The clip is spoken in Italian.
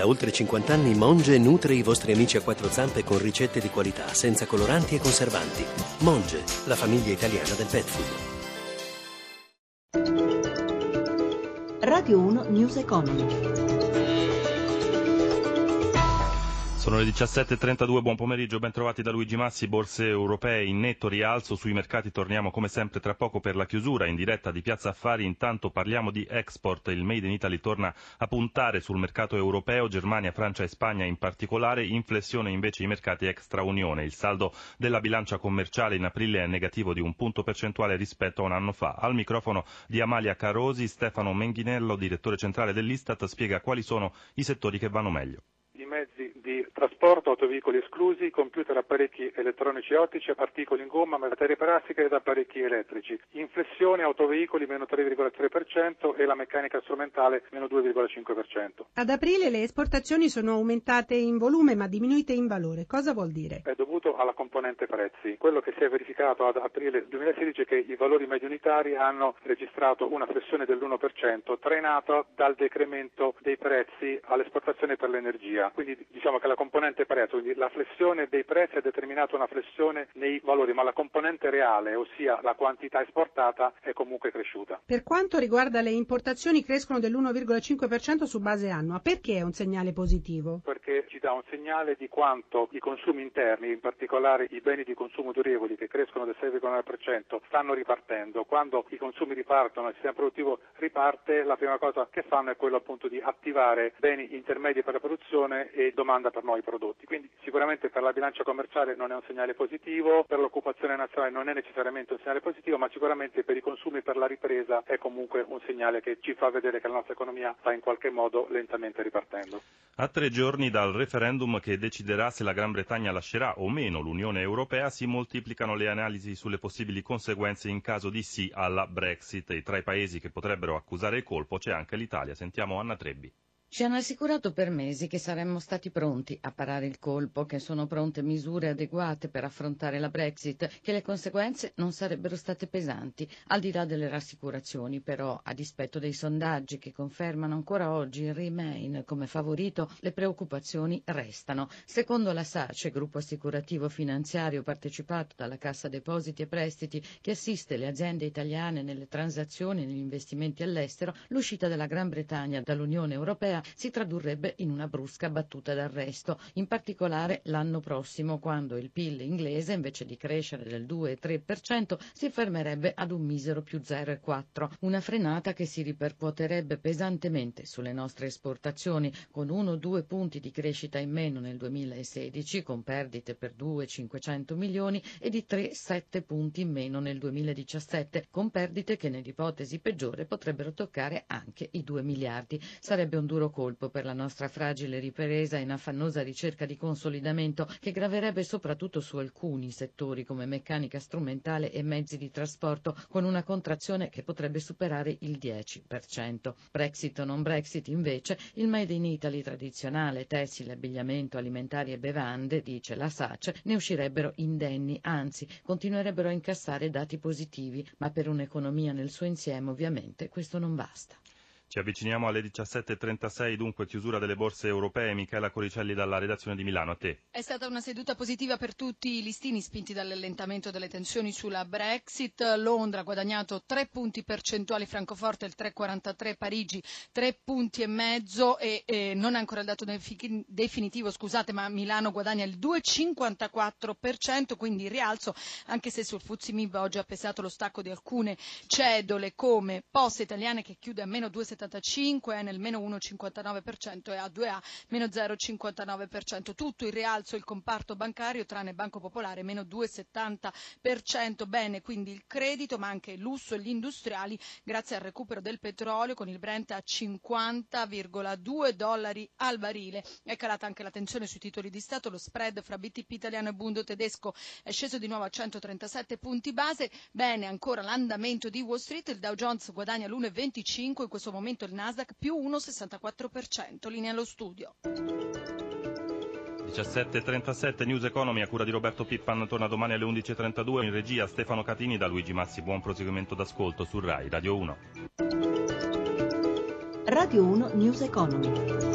Da oltre 50 anni Monge nutre i vostri amici a quattro zampe con ricette di qualità, senza coloranti e conservanti. Monge, la famiglia italiana del pet food. Radio 1 News Economy. Sono le 17.32, buon pomeriggio, ben trovati da Luigi Massi, borse europee in netto rialzo, sui mercati torniamo come sempre tra poco per la chiusura in diretta di Piazza Affari, intanto parliamo di export, il Made in Italy torna a puntare sul mercato europeo, Germania, Francia e Spagna in particolare, in flessione invece i mercati extra Unione, il saldo della bilancia commerciale in aprile è negativo di un punto percentuale rispetto a un anno fa. Al microfono di Amalia Carosi, Stefano Menghinello, direttore centrale dell'Istat, spiega quali sono i settori che vanno meglio trasporto, autoveicoli esclusi, computer, apparecchi elettronici e ottici, articoli in gomma, materie plastiche ed apparecchi elettrici. Inflessione, autoveicoli meno 3,3% e la meccanica strumentale meno 2,5%. Ad aprile le esportazioni sono aumentate in volume ma diminuite in valore. Cosa vuol dire? È dovuto alla componente prezzi. Quello che si è verificato ad aprile 2016 è che i valori medio unitari hanno registrato una flessione dell'1% trainata dal decremento dei prezzi all'esportazione per l'energia. Quindi diciamo che la componente prezzo, quindi la flessione dei prezzi ha determinato una flessione nei valori, ma la componente reale, ossia la quantità esportata, è comunque cresciuta. Per quanto riguarda le importazioni crescono dell'1,5% su base annua, perché è un segnale positivo? Perché ci dà un segnale di quanto i consumi interni, in particolare i beni di consumo durevoli che crescono del 6,9%, stanno ripartendo. Quando i consumi ripartono, il sistema produttivo riparte, la prima cosa che fanno è quello appunto di attivare beni intermedi per la produzione e domanda per nuovi prodotti. Quindi sicuramente per la bilancia commerciale non è un segnale positivo, per l'occupazione nazionale non è necessariamente un segnale positivo, ma sicuramente per i consumi e per la ripresa è comunque un segnale che ci fa vedere che la nostra economia sta in qualche modo lentamente ripartendo. A tre giorni dal referendum che deciderà se la Gran Bretagna lascerà o meno l'Unione Europea si moltiplicano le analisi sulle possibili conseguenze in caso di sì alla Brexit e tra i paesi che potrebbero accusare il colpo c'è anche l'Italia. Sentiamo Anna Trebbi. Ci hanno assicurato per mesi che saremmo stati pronti a parare il colpo, che sono pronte misure adeguate per affrontare la Brexit, che le conseguenze non sarebbero state pesanti. Al di là delle rassicurazioni, però, a dispetto dei sondaggi che confermano ancora oggi il Remain come favorito, le preoccupazioni restano. Secondo la SACE, gruppo assicurativo finanziario partecipato dalla Cassa Depositi e Prestiti, che assiste le aziende italiane nelle transazioni e negli investimenti all'estero, l'uscita della Gran Bretagna dall'Unione Europea si tradurrebbe in una brusca battuta d'arresto, in particolare l'anno prossimo quando il PIL inglese invece di crescere del 2,3% si fermerebbe ad un misero più 0,4%, una frenata che si ripercuoterebbe pesantemente sulle nostre esportazioni con 1-2 punti di crescita in meno nel 2016 con perdite per 2,500 milioni e di 3-7 punti in meno nel 2017 con perdite che nell'ipotesi peggiore potrebbero toccare anche i 2 miliardi. Sarebbe un duro colpo per la nostra fragile ripresa in affannosa ricerca di consolidamento che graverebbe soprattutto su alcuni settori come meccanica strumentale e mezzi di trasporto con una contrazione che potrebbe superare il 10%. Brexit o non Brexit invece, il Made in Italy tradizionale, tessile, abbigliamento, alimentari e bevande, dice la SACE, ne uscirebbero indenni, anzi continuerebbero a incassare dati positivi, ma per un'economia nel suo insieme ovviamente questo non basta. Ci avviciniamo alle 17.36, dunque chiusura delle borse europee. Michela Coricelli dalla redazione di Milano, a te. È stata una seduta positiva per tutti i listini spinti dall'allentamento delle tensioni sulla Brexit. Londra ha guadagnato 3 punti percentuali, Francoforte il 3,43, Parigi 3 punti e mezzo e, e non è ancora il dato definitivo, scusate, ma Milano guadagna il 2,54%, quindi rialzo, anche se sul Fuzimib oggi ha pesato lo stacco di alcune cedole come Poste Italiane che chiude a meno 2,75 1,75 è nel meno 1,59% e A2A meno 0,59%. Tutto il rialzo il comparto bancario tranne Banco Popolare meno 2,70%. Bene quindi il credito ma anche il lusso e gli industriali grazie al recupero del petrolio con il Brent a 50,2 dollari al barile. È calata anche la tensione sui titoli di Stato, lo spread fra BTP italiano e Bundo tedesco è sceso di nuovo a 137 punti base. Bene ancora l'andamento di Wall Street, il Dow Jones guadagna l'1,25 in questo momento momento il Nasdaq più 1,64%. Linea allo studio. 17.37 News Economy a cura di Roberto Pippan torna domani alle 11.32 in regia Stefano Catini da Luigi Massi buon proseguimento d'ascolto su RAI Radio 1 Radio 1 News Economy